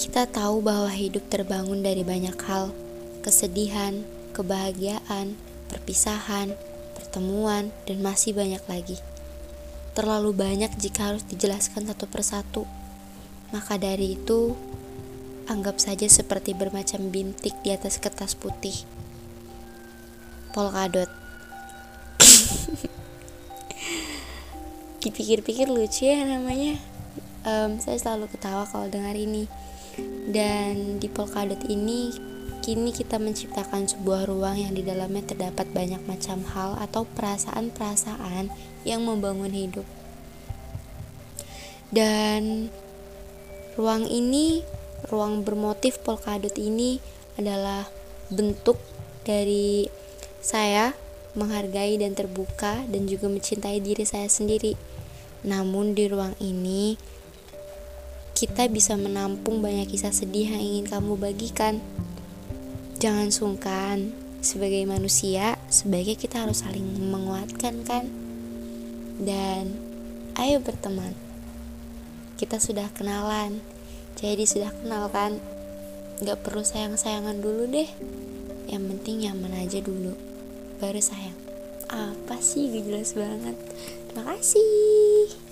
Kita tahu bahwa hidup terbangun dari banyak hal, kesedihan, kebahagiaan, perpisahan, pertemuan, dan masih banyak lagi. Terlalu banyak jika harus dijelaskan satu persatu. Maka dari itu, anggap saja seperti bermacam bintik di atas kertas putih. Polkadot. Dipikir-pikir lucu ya namanya. Um, saya selalu ketawa kalau dengar ini dan di Polkadot ini kini kita menciptakan sebuah ruang yang di dalamnya terdapat banyak macam hal atau perasaan-perasaan yang membangun hidup. Dan ruang ini, ruang bermotif Polkadot ini adalah bentuk dari saya menghargai dan terbuka dan juga mencintai diri saya sendiri. Namun di ruang ini kita bisa menampung banyak kisah sedih yang ingin kamu bagikan. Jangan sungkan, sebagai manusia, sebaiknya kita harus saling menguatkan kan? Dan ayo berteman. Kita sudah kenalan, jadi sudah kenal kan? Gak perlu sayang-sayangan dulu deh. Yang penting nyaman aja dulu, baru sayang. Apa sih gak jelas banget. Terima kasih.